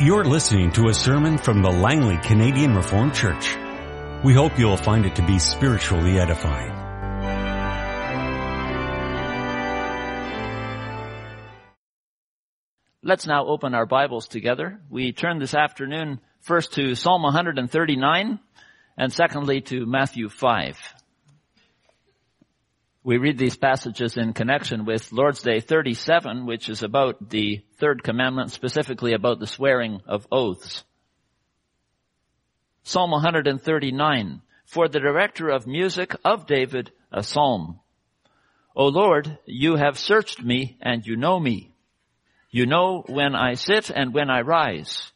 You're listening to a sermon from the Langley Canadian Reformed Church. We hope you'll find it to be spiritually edifying. Let's now open our Bibles together. We turn this afternoon first to Psalm 139 and secondly to Matthew 5. We read these passages in connection with Lord's Day 37, which is about the third commandment, specifically about the swearing of oaths. Psalm 139, for the director of music of David, a psalm. O Lord, you have searched me and you know me. You know when I sit and when I rise.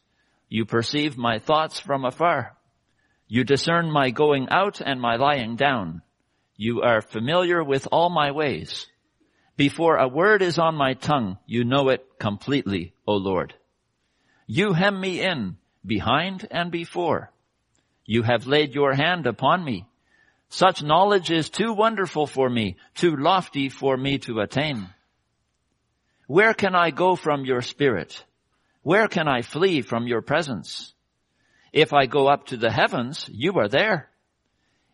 You perceive my thoughts from afar. You discern my going out and my lying down. You are familiar with all my ways. Before a word is on my tongue, you know it completely, O Lord. You hem me in, behind and before. You have laid your hand upon me. Such knowledge is too wonderful for me, too lofty for me to attain. Where can I go from your spirit? Where can I flee from your presence? If I go up to the heavens, you are there.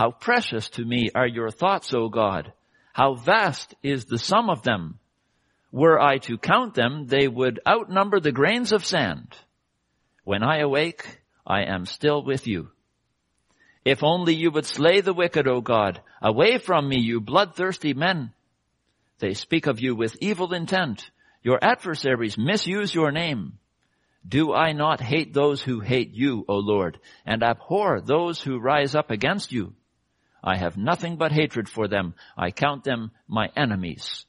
How precious to me are your thoughts, O God. How vast is the sum of them. Were I to count them, they would outnumber the grains of sand. When I awake, I am still with you. If only you would slay the wicked, O God. Away from me, you bloodthirsty men. They speak of you with evil intent. Your adversaries misuse your name. Do I not hate those who hate you, O Lord, and abhor those who rise up against you? I have nothing but hatred for them. I count them my enemies.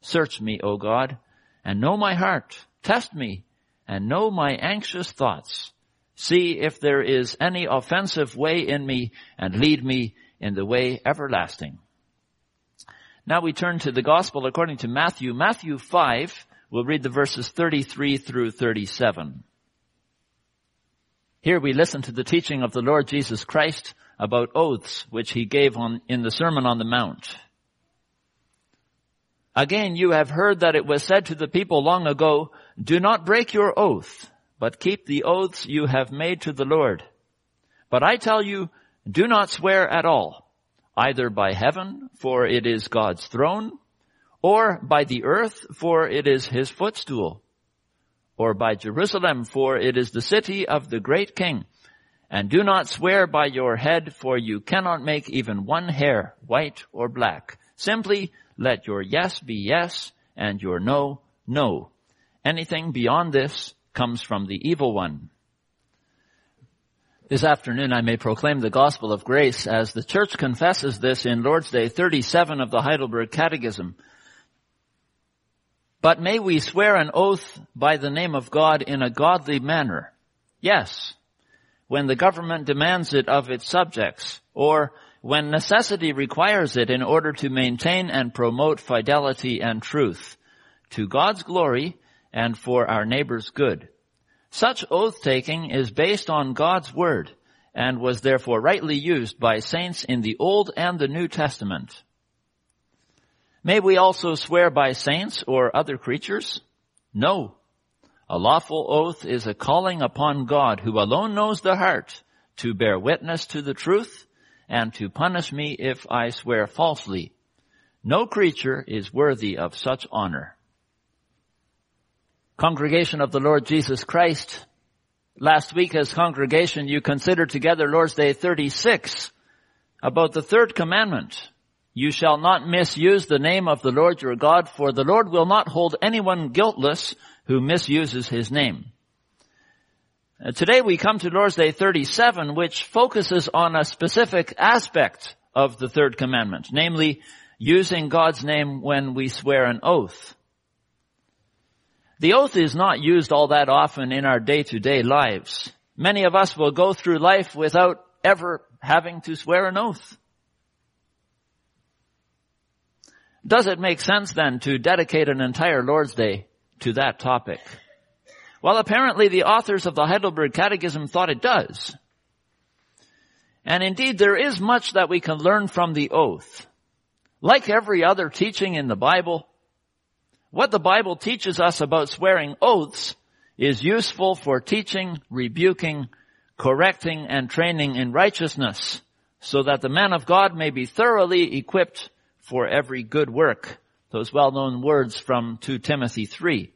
Search me, O God, and know my heart. Test me and know my anxious thoughts. See if there is any offensive way in me and lead me in the way everlasting. Now we turn to the gospel according to Matthew. Matthew 5, we'll read the verses 33 through 37. Here we listen to the teaching of the Lord Jesus Christ about oaths which he gave on, in the Sermon on the Mount. Again, you have heard that it was said to the people long ago, do not break your oath, but keep the oaths you have made to the Lord. But I tell you, do not swear at all, either by heaven, for it is God's throne, or by the earth, for it is his footstool, or by Jerusalem, for it is the city of the great king. And do not swear by your head, for you cannot make even one hair white or black. Simply let your yes be yes and your no, no. Anything beyond this comes from the evil one. This afternoon I may proclaim the gospel of grace as the church confesses this in Lord's Day 37 of the Heidelberg Catechism. But may we swear an oath by the name of God in a godly manner? Yes, when the government demands it of its subjects, or when necessity requires it in order to maintain and promote fidelity and truth, to God's glory and for our neighbor's good. Such oath-taking is based on God's word and was therefore rightly used by saints in the Old and the New Testament. May we also swear by saints or other creatures? No. A lawful oath is a calling upon God who alone knows the heart to bear witness to the truth and to punish me if I swear falsely. No creature is worthy of such honor. Congregation of the Lord Jesus Christ, last week as congregation you considered together Lord's Day 36 about the third commandment. You shall not misuse the name of the Lord your God, for the Lord will not hold anyone guiltless who misuses his name. Uh, today we come to Lord's Day 37, which focuses on a specific aspect of the third commandment, namely using God's name when we swear an oath. The oath is not used all that often in our day-to-day lives. Many of us will go through life without ever having to swear an oath. Does it make sense then to dedicate an entire Lord's Day to that topic? Well, apparently the authors of the Heidelberg Catechism thought it does. And indeed there is much that we can learn from the oath. Like every other teaching in the Bible, what the Bible teaches us about swearing oaths is useful for teaching, rebuking, correcting, and training in righteousness, so that the man of God may be thoroughly equipped for every good work. Those well-known words from 2 Timothy 3.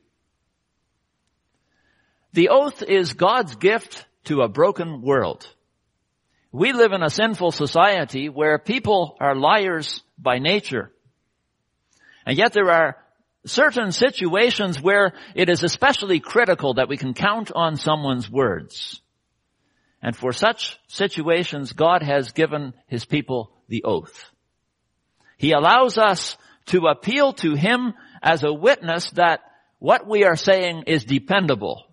The oath is God's gift to a broken world. We live in a sinful society where people are liars by nature. And yet there are certain situations where it is especially critical that we can count on someone's words. And for such situations, God has given His people the oath. He allows us to appeal to Him as a witness that what we are saying is dependable.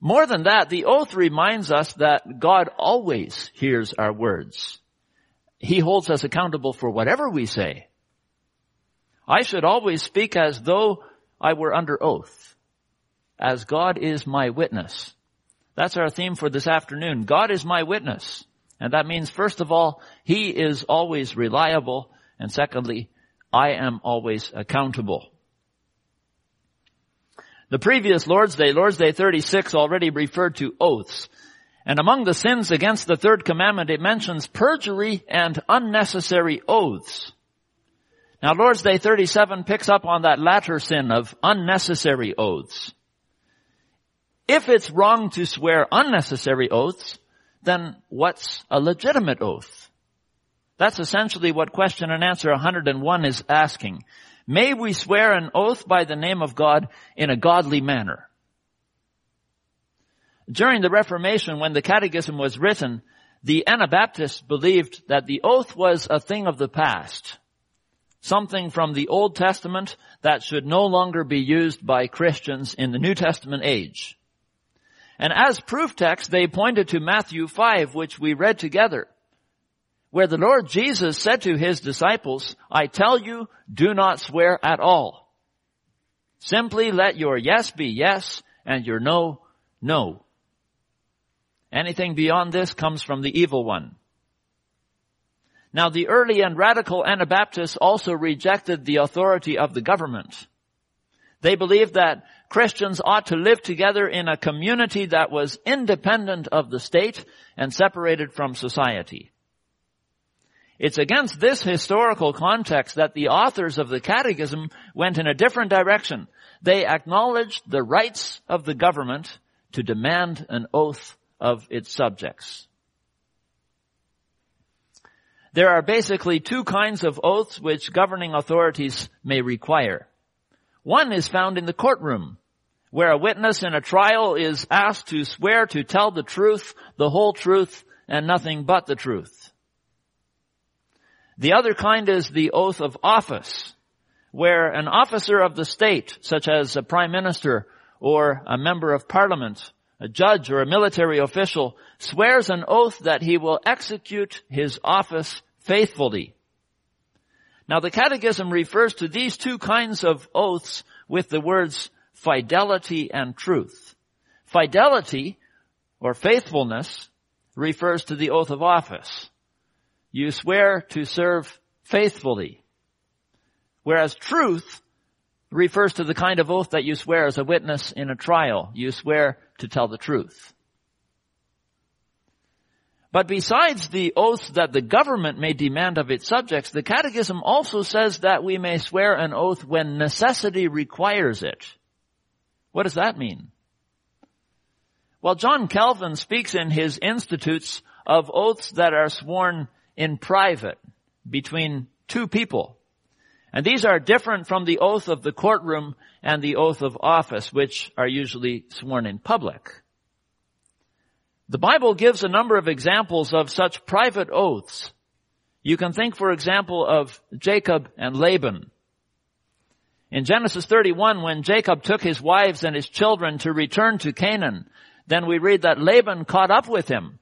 More than that, the oath reminds us that God always hears our words. He holds us accountable for whatever we say. I should always speak as though I were under oath, as God is my witness. That's our theme for this afternoon. God is my witness. And that means, first of all, He is always reliable. And secondly, I am always accountable. The previous Lord's Day, Lord's Day 36, already referred to oaths. And among the sins against the third commandment, it mentions perjury and unnecessary oaths. Now Lord's Day 37 picks up on that latter sin of unnecessary oaths. If it's wrong to swear unnecessary oaths, then what's a legitimate oath? That's essentially what question and answer 101 is asking. May we swear an oath by the name of God in a godly manner? During the Reformation, when the Catechism was written, the Anabaptists believed that the oath was a thing of the past something from the Old Testament that should no longer be used by Christians in the New Testament age. And as proof text, they pointed to Matthew 5, which we read together, where the Lord Jesus said to his disciples, I tell you, do not swear at all. Simply let your yes be yes and your no, no. Anything beyond this comes from the evil one. Now the early and radical Anabaptists also rejected the authority of the government. They believed that Christians ought to live together in a community that was independent of the state and separated from society. It's against this historical context that the authors of the Catechism went in a different direction. They acknowledged the rights of the government to demand an oath of its subjects. There are basically two kinds of oaths which governing authorities may require. One is found in the courtroom, where a witness in a trial is asked to swear to tell the truth, the whole truth, and nothing but the truth. The other kind is the oath of office, where an officer of the state, such as a prime minister or a member of parliament, a judge or a military official swears an oath that he will execute his office faithfully. Now the catechism refers to these two kinds of oaths with the words fidelity and truth. Fidelity or faithfulness refers to the oath of office. You swear to serve faithfully. Whereas truth refers to the kind of oath that you swear as a witness in a trial. You swear to tell the truth. But besides the oath that the government may demand of its subjects, the Catechism also says that we may swear an oath when necessity requires it. What does that mean? Well, John Calvin speaks in his Institutes of oaths that are sworn in private between two people. And these are different from the oath of the courtroom and the oath of office, which are usually sworn in public. The Bible gives a number of examples of such private oaths. You can think, for example, of Jacob and Laban. In Genesis 31, when Jacob took his wives and his children to return to Canaan, then we read that Laban caught up with him.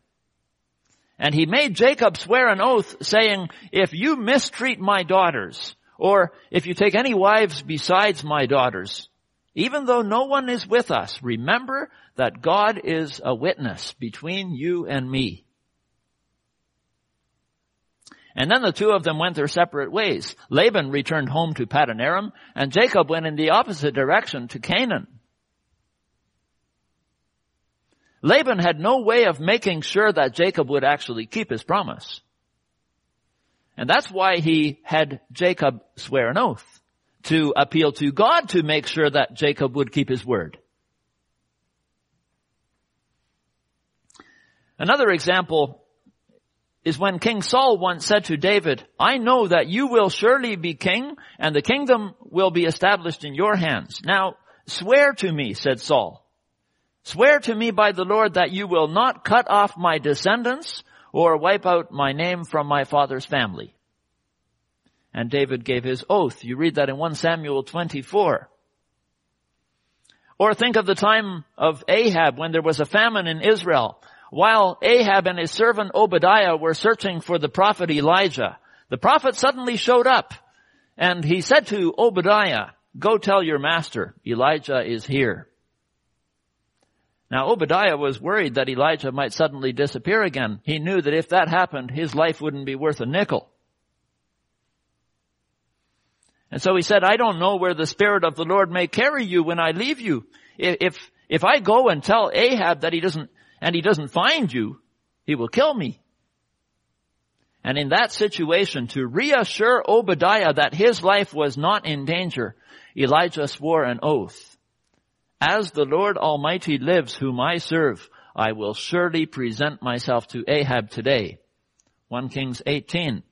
And he made Jacob swear an oath saying, if you mistreat my daughters, or if you take any wives besides my daughters, even though no one is with us, remember that God is a witness between you and me. And then the two of them went their separate ways. Laban returned home to Padanaram, and Jacob went in the opposite direction to Canaan. Laban had no way of making sure that Jacob would actually keep his promise. And that's why he had Jacob swear an oath to appeal to God to make sure that Jacob would keep his word. Another example is when King Saul once said to David, I know that you will surely be king and the kingdom will be established in your hands. Now swear to me, said Saul. Swear to me by the Lord that you will not cut off my descendants or wipe out my name from my father's family. And David gave his oath. You read that in 1 Samuel 24. Or think of the time of Ahab when there was a famine in Israel. While Ahab and his servant Obadiah were searching for the prophet Elijah, the prophet suddenly showed up and he said to Obadiah, go tell your master, Elijah is here. Now Obadiah was worried that Elijah might suddenly disappear again. He knew that if that happened, his life wouldn't be worth a nickel. And so he said, I don't know where the Spirit of the Lord may carry you when I leave you. If, if I go and tell Ahab that he doesn't, and he doesn't find you, he will kill me. And in that situation, to reassure Obadiah that his life was not in danger, Elijah swore an oath. As the Lord Almighty lives whom I serve, I will surely present myself to Ahab today. 1 Kings 18.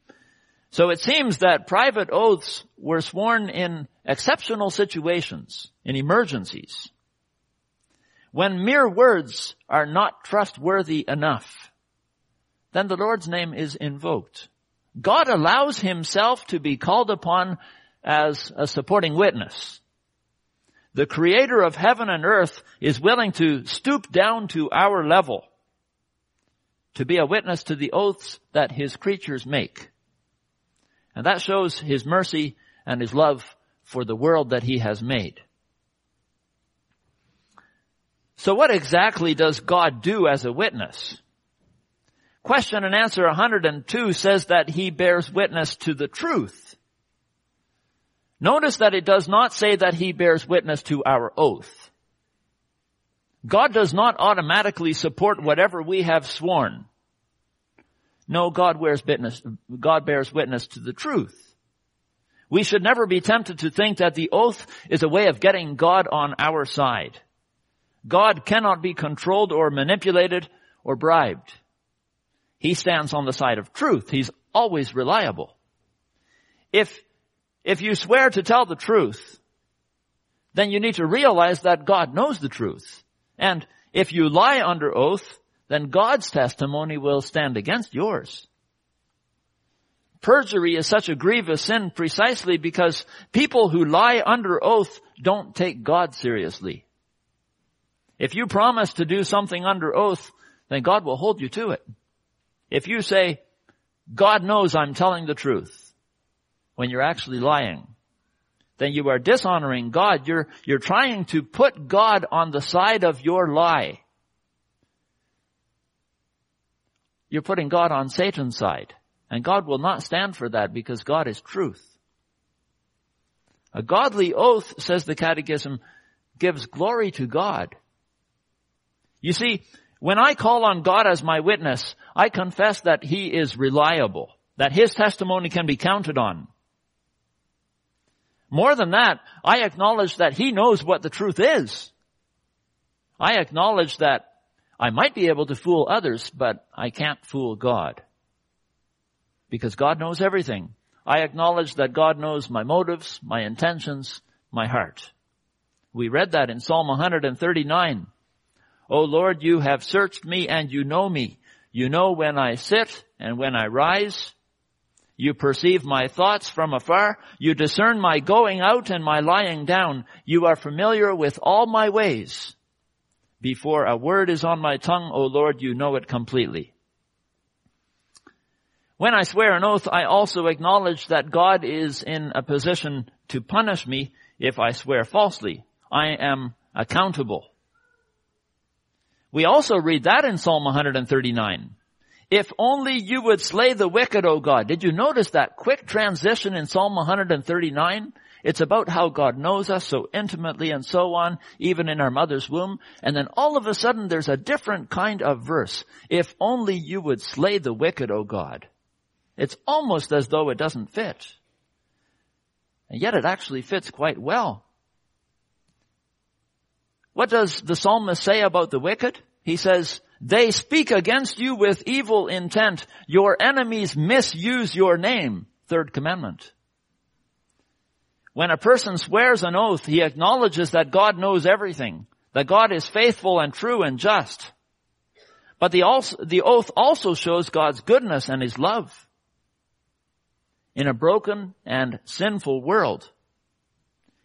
So it seems that private oaths were sworn in exceptional situations, in emergencies. When mere words are not trustworthy enough, then the Lord's name is invoked. God allows himself to be called upon as a supporting witness the creator of heaven and earth is willing to stoop down to our level to be a witness to the oaths that his creatures make. And that shows his mercy and his love for the world that he has made. So what exactly does God do as a witness? Question and answer 102 says that he bears witness to the truth. Notice that it does not say that he bears witness to our oath. God does not automatically support whatever we have sworn. No, God bears witness, God bears witness to the truth. We should never be tempted to think that the oath is a way of getting God on our side. God cannot be controlled or manipulated or bribed. He stands on the side of truth. He's always reliable. If if you swear to tell the truth, then you need to realize that God knows the truth. And if you lie under oath, then God's testimony will stand against yours. Perjury is such a grievous sin precisely because people who lie under oath don't take God seriously. If you promise to do something under oath, then God will hold you to it. If you say, God knows I'm telling the truth, when you're actually lying, then you are dishonoring God. You're, you're trying to put God on the side of your lie. You're putting God on Satan's side. And God will not stand for that because God is truth. A godly oath, says the catechism, gives glory to God. You see, When I call on God as my witness, I confess that He is reliable, that His testimony can be counted on. More than that, I acknowledge that He knows what the truth is. I acknowledge that I might be able to fool others, but I can't fool God. Because God knows everything. I acknowledge that God knows my motives, my intentions, my heart. We read that in Psalm 139. O Lord, you have searched me and you know me. You know when I sit and when I rise. You perceive my thoughts from afar. You discern my going out and my lying down. You are familiar with all my ways. Before a word is on my tongue, O Lord, you know it completely. When I swear an oath, I also acknowledge that God is in a position to punish me if I swear falsely. I am accountable. We also read that in Psalm 139. If only you would slay the wicked, O God. Did you notice that quick transition in Psalm 139? It's about how God knows us so intimately and so on, even in our mother's womb. And then all of a sudden there's a different kind of verse. If only you would slay the wicked, O God. It's almost as though it doesn't fit. And yet it actually fits quite well. What does the psalmist say about the wicked? He says, they speak against you with evil intent. Your enemies misuse your name. Third commandment. When a person swears an oath, he acknowledges that God knows everything, that God is faithful and true and just. But the, also, the oath also shows God's goodness and His love. In a broken and sinful world,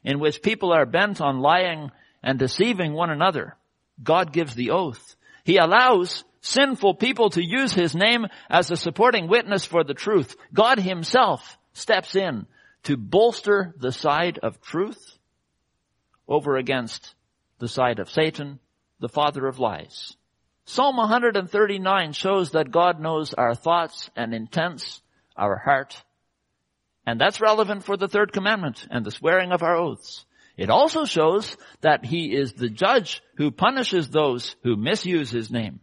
in which people are bent on lying and deceiving one another, God gives the oath. He allows sinful people to use His name as a supporting witness for the truth. God Himself steps in to bolster the side of truth over against the side of Satan, the father of lies. Psalm 139 shows that God knows our thoughts and intents, our heart, and that's relevant for the third commandment and the swearing of our oaths. It also shows that he is the judge who punishes those who misuse his name.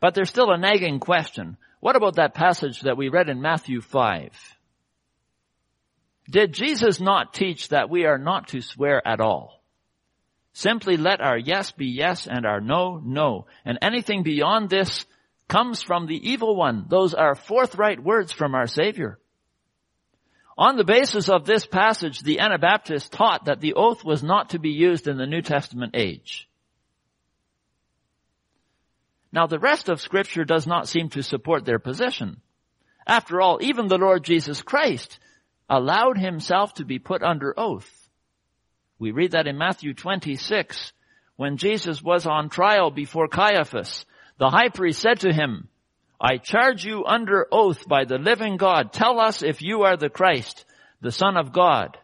But there's still a nagging question. What about that passage that we read in Matthew 5? Did Jesus not teach that we are not to swear at all? Simply let our yes be yes and our no, no. And anything beyond this comes from the evil one. Those are forthright words from our Savior. On the basis of this passage, the Anabaptists taught that the oath was not to be used in the New Testament age. Now the rest of scripture does not seem to support their position. After all, even the Lord Jesus Christ allowed himself to be put under oath. We read that in Matthew 26, when Jesus was on trial before Caiaphas, the high priest said to him, I charge you under oath by the living God. Tell us if you are the Christ, the Son of God.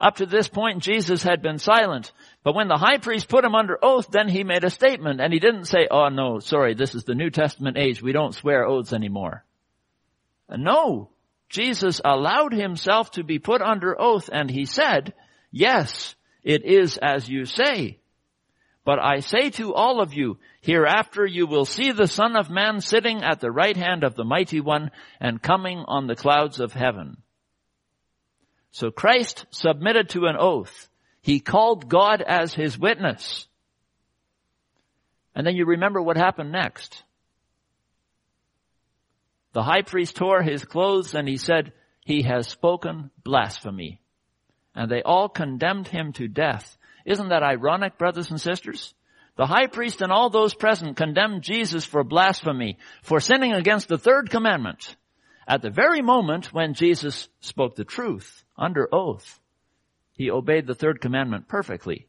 Up to this point, Jesus had been silent. But when the high priest put him under oath, then he made a statement and he didn't say, oh no, sorry, this is the New Testament age. We don't swear oaths anymore. No. Jesus allowed himself to be put under oath and he said, yes, it is as you say. But I say to all of you, hereafter you will see the Son of Man sitting at the right hand of the Mighty One and coming on the clouds of heaven. So Christ submitted to an oath. He called God as his witness. And then you remember what happened next. The high priest tore his clothes and he said, he has spoken blasphemy. And they all condemned him to death. Isn't that ironic, brothers and sisters? The high priest and all those present condemned Jesus for blasphemy, for sinning against the third commandment, at the very moment when Jesus spoke the truth under oath. He obeyed the third commandment perfectly.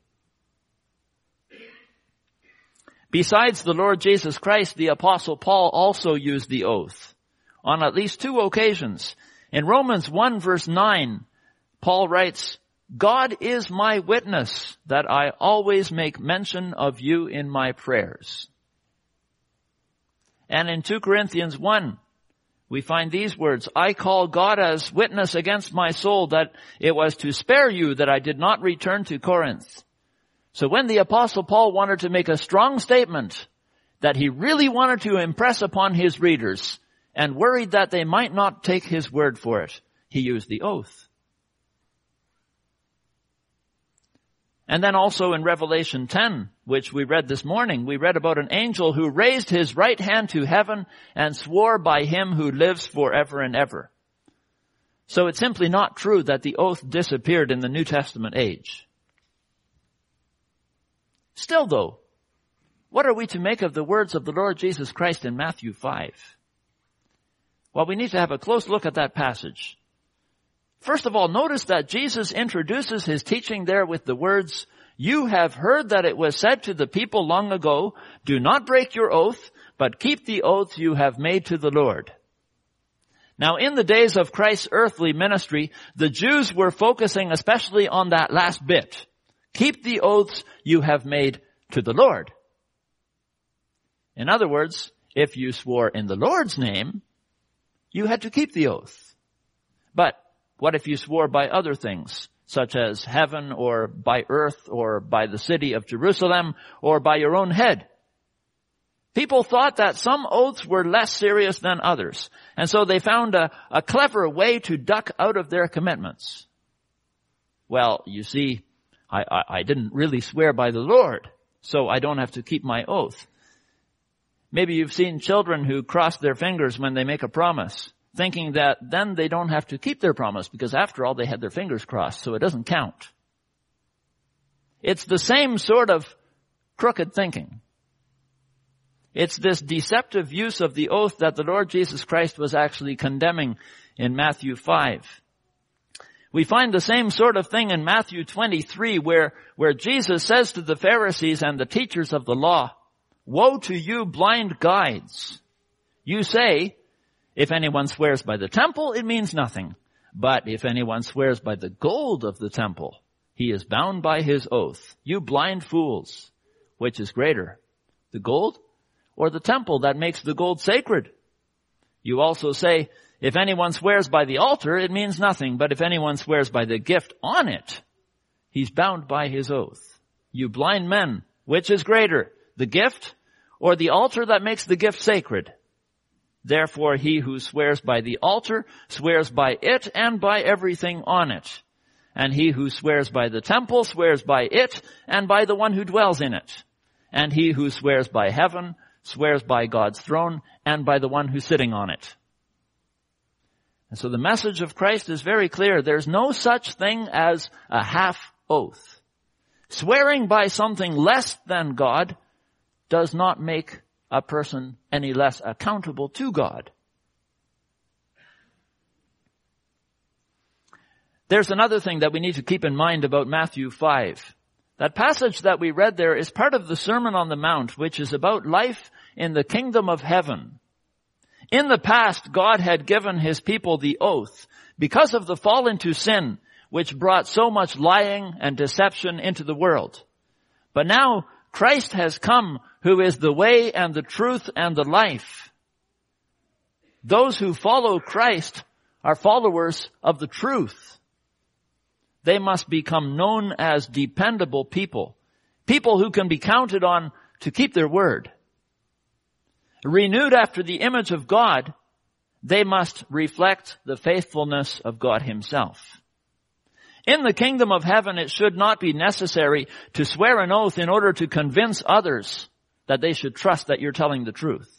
Besides the Lord Jesus Christ, the apostle Paul also used the oath on at least two occasions. In Romans 1 verse 9, Paul writes, God is my witness that I always make mention of you in my prayers. And in 2 Corinthians 1, we find these words, I call God as witness against my soul that it was to spare you that I did not return to Corinth. So when the apostle Paul wanted to make a strong statement that he really wanted to impress upon his readers and worried that they might not take his word for it, he used the oath. And then also in Revelation 10, which we read this morning, we read about an angel who raised his right hand to heaven and swore by him who lives forever and ever. So it's simply not true that the oath disappeared in the New Testament age. Still though, what are we to make of the words of the Lord Jesus Christ in Matthew 5? Well, we need to have a close look at that passage. First of all, notice that Jesus introduces his teaching there with the words, you have heard that it was said to the people long ago, do not break your oath, but keep the oath you have made to the Lord. Now in the days of Christ's earthly ministry, the Jews were focusing especially on that last bit. Keep the oaths you have made to the Lord. In other words, if you swore in the Lord's name, you had to keep the oath. But what if you swore by other things, such as heaven or by earth or by the city of Jerusalem or by your own head? People thought that some oaths were less serious than others, and so they found a, a clever way to duck out of their commitments. Well, you see, I, I, I didn't really swear by the Lord, so I don't have to keep my oath. Maybe you've seen children who cross their fingers when they make a promise thinking that then they don't have to keep their promise because after all they had their fingers crossed, so it doesn't count. It's the same sort of crooked thinking. It's this deceptive use of the oath that the Lord Jesus Christ was actually condemning in Matthew 5. We find the same sort of thing in Matthew 23 where, where Jesus says to the Pharisees and the teachers of the law, Woe to you blind guides! You say, if anyone swears by the temple, it means nothing. But if anyone swears by the gold of the temple, he is bound by his oath. You blind fools, which is greater, the gold or the temple that makes the gold sacred? You also say, if anyone swears by the altar, it means nothing. But if anyone swears by the gift on it, he's bound by his oath. You blind men, which is greater, the gift or the altar that makes the gift sacred? Therefore he who swears by the altar swears by it and by everything on it. And he who swears by the temple swears by it and by the one who dwells in it. And he who swears by heaven swears by God's throne and by the one who's sitting on it. And so the message of Christ is very clear. There's no such thing as a half oath. Swearing by something less than God does not make a person any less accountable to God. There's another thing that we need to keep in mind about Matthew 5. That passage that we read there is part of the Sermon on the Mount, which is about life in the kingdom of heaven. In the past, God had given his people the oath because of the fall into sin, which brought so much lying and deception into the world. But now Christ has come who is the way and the truth and the life. Those who follow Christ are followers of the truth. They must become known as dependable people. People who can be counted on to keep their word. Renewed after the image of God, they must reflect the faithfulness of God himself. In the kingdom of heaven, it should not be necessary to swear an oath in order to convince others that they should trust that you're telling the truth.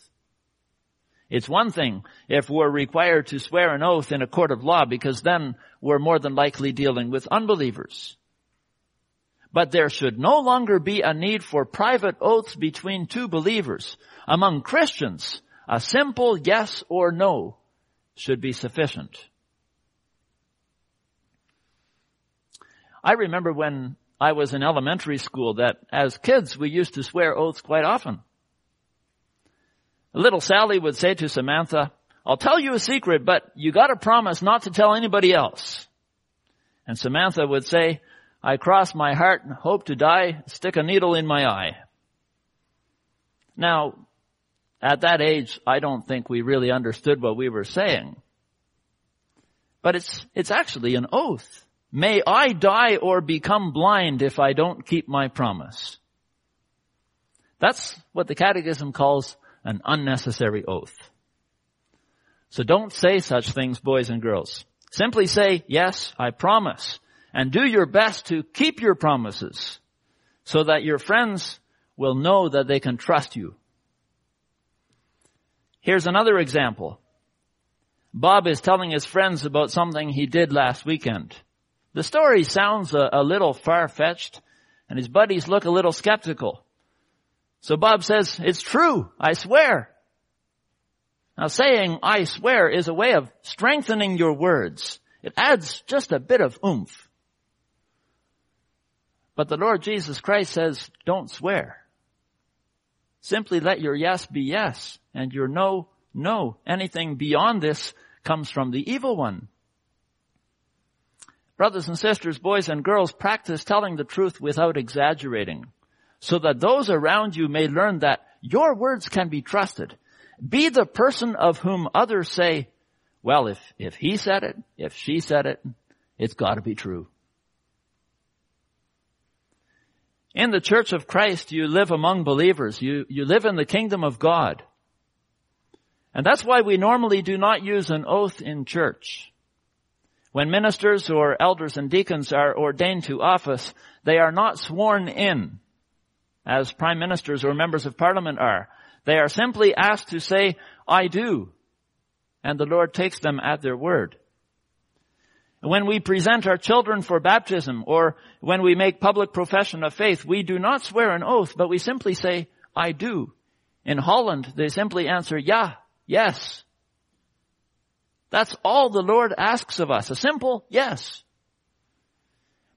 It's one thing if we're required to swear an oath in a court of law because then we're more than likely dealing with unbelievers. But there should no longer be a need for private oaths between two believers. Among Christians, a simple yes or no should be sufficient. I remember when I was in elementary school that as kids we used to swear oaths quite often. Little Sally would say to Samantha, I'll tell you a secret, but you gotta promise not to tell anybody else. And Samantha would say, I cross my heart and hope to die, stick a needle in my eye. Now, At that age, I don't think we really understood what we were saying. But it's, it's actually an oath. May I die or become blind if I don't keep my promise. That's what the catechism calls an unnecessary oath. So don't say such things, boys and girls. Simply say, yes, I promise, and do your best to keep your promises so that your friends will know that they can trust you. Here's another example. Bob is telling his friends about something he did last weekend. The story sounds a, a little far-fetched and his buddies look a little skeptical. So Bob says, it's true, I swear. Now saying I swear is a way of strengthening your words. It adds just a bit of oomph. But the Lord Jesus Christ says, don't swear. Simply let your yes be yes and your no, no. Anything beyond this comes from the evil one. Brothers and sisters, boys and girls, practice telling the truth without exaggerating so that those around you may learn that your words can be trusted. Be the person of whom others say, well, if, if he said it, if she said it, it's gotta be true. In the church of Christ, you live among believers. You, you live in the kingdom of God. And that's why we normally do not use an oath in church. When ministers or elders and deacons are ordained to office, they are not sworn in as prime ministers or members of parliament are. They are simply asked to say, I do. And the Lord takes them at their word. When we present our children for baptism or when we make public profession of faith, we do not swear an oath, but we simply say, I do. In Holland, they simply answer, yeah, yes. That's all the Lord asks of us. A simple yes.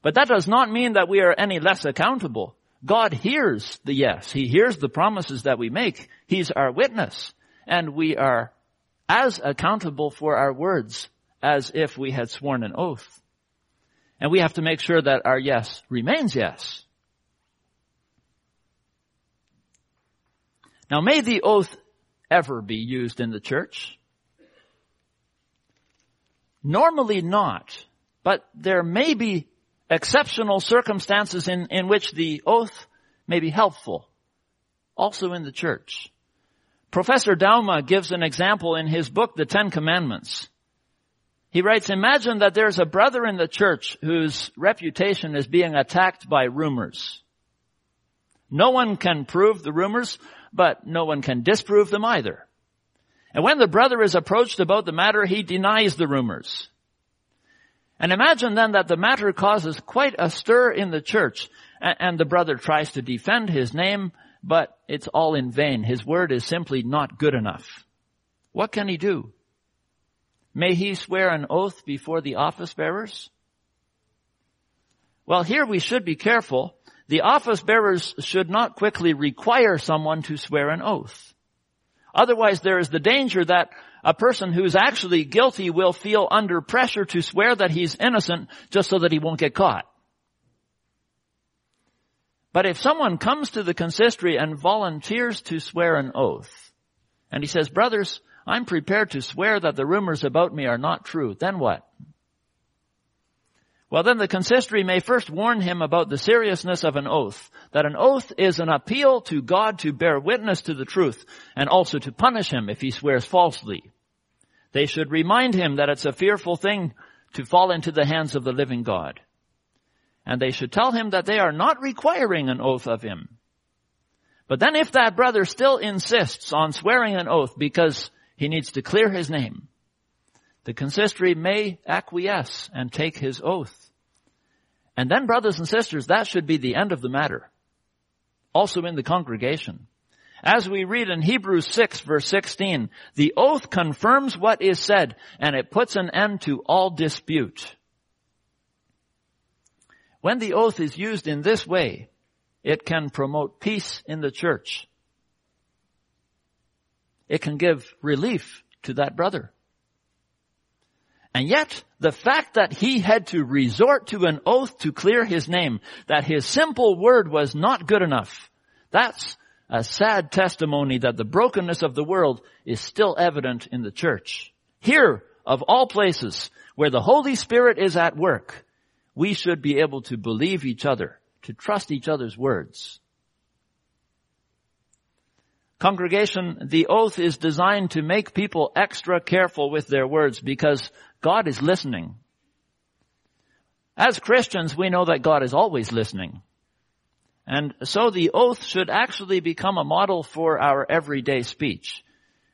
But that does not mean that we are any less accountable. God hears the yes. He hears the promises that we make. He's our witness. And we are as accountable for our words as if we had sworn an oath. And we have to make sure that our yes remains yes. Now may the oath ever be used in the church? Normally not, but there may be exceptional circumstances in, in which the oath may be helpful, also in the church. Professor Douma gives an example in his book, The Ten Commandments. He writes, imagine that there's a brother in the church whose reputation is being attacked by rumors. No one can prove the rumors, but no one can disprove them either. And when the brother is approached about the matter, he denies the rumors. And imagine then that the matter causes quite a stir in the church and the brother tries to defend his name, but it's all in vain. His word is simply not good enough. What can he do? May he swear an oath before the office bearers? Well, here we should be careful. The office bearers should not quickly require someone to swear an oath. Otherwise there is the danger that a person who's actually guilty will feel under pressure to swear that he's innocent just so that he won't get caught. But if someone comes to the consistory and volunteers to swear an oath, and he says, brothers, I'm prepared to swear that the rumors about me are not true, then what? Well then the consistory may first warn him about the seriousness of an oath, that an oath is an appeal to God to bear witness to the truth, and also to punish him if he swears falsely. They should remind him that it's a fearful thing to fall into the hands of the living God. And they should tell him that they are not requiring an oath of him. But then if that brother still insists on swearing an oath because he needs to clear his name, the consistory may acquiesce and take his oath. And then brothers and sisters, that should be the end of the matter. Also in the congregation. As we read in Hebrews 6 verse 16, the oath confirms what is said and it puts an end to all dispute. When the oath is used in this way, it can promote peace in the church. It can give relief to that brother. And yet, the fact that he had to resort to an oath to clear his name, that his simple word was not good enough, that's a sad testimony that the brokenness of the world is still evident in the church. Here, of all places, where the Holy Spirit is at work, we should be able to believe each other, to trust each other's words. Congregation, the oath is designed to make people extra careful with their words because God is listening. As Christians, we know that God is always listening. And so the oath should actually become a model for our everyday speech.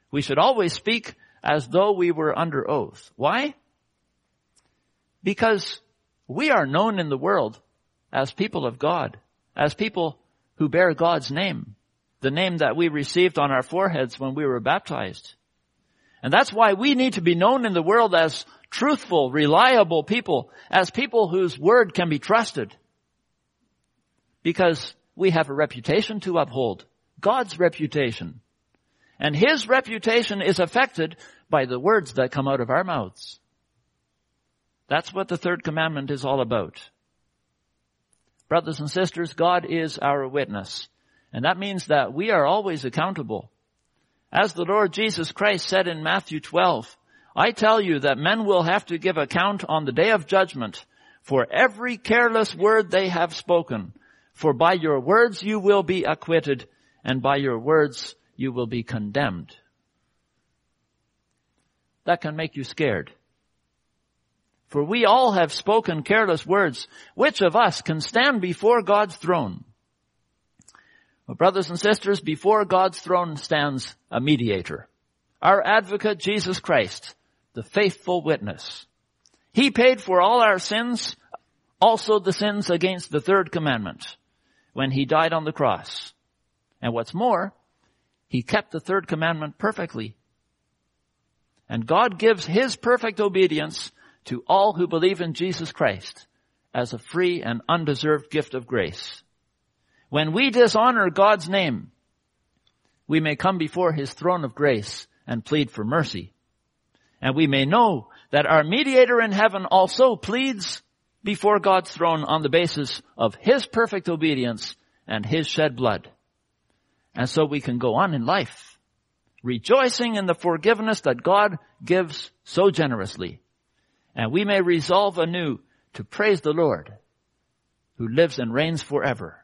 We should always speak as though we were under oath. Why? Because we are known in the world as people of God, as people who bear God's name, the name that we received on our foreheads when we were baptized. And that's why we need to be known in the world as truthful, reliable people, as people whose word can be trusted. Because we have a reputation to uphold. God's reputation. And His reputation is affected by the words that come out of our mouths. That's what the third commandment is all about. Brothers and sisters, God is our witness. And that means that we are always accountable. As the Lord Jesus Christ said in Matthew 12, I tell you that men will have to give account on the day of judgment for every careless word they have spoken. For by your words you will be acquitted, and by your words you will be condemned. That can make you scared. For we all have spoken careless words. Which of us can stand before God's throne? Brothers and sisters, before God's throne stands a mediator. Our advocate, Jesus Christ, the faithful witness. He paid for all our sins, also the sins against the third commandment, when he died on the cross. And what's more, he kept the third commandment perfectly. And God gives his perfect obedience to all who believe in Jesus Christ as a free and undeserved gift of grace. When we dishonor God's name, we may come before His throne of grace and plead for mercy. And we may know that our mediator in heaven also pleads before God's throne on the basis of His perfect obedience and His shed blood. And so we can go on in life, rejoicing in the forgiveness that God gives so generously. And we may resolve anew to praise the Lord who lives and reigns forever.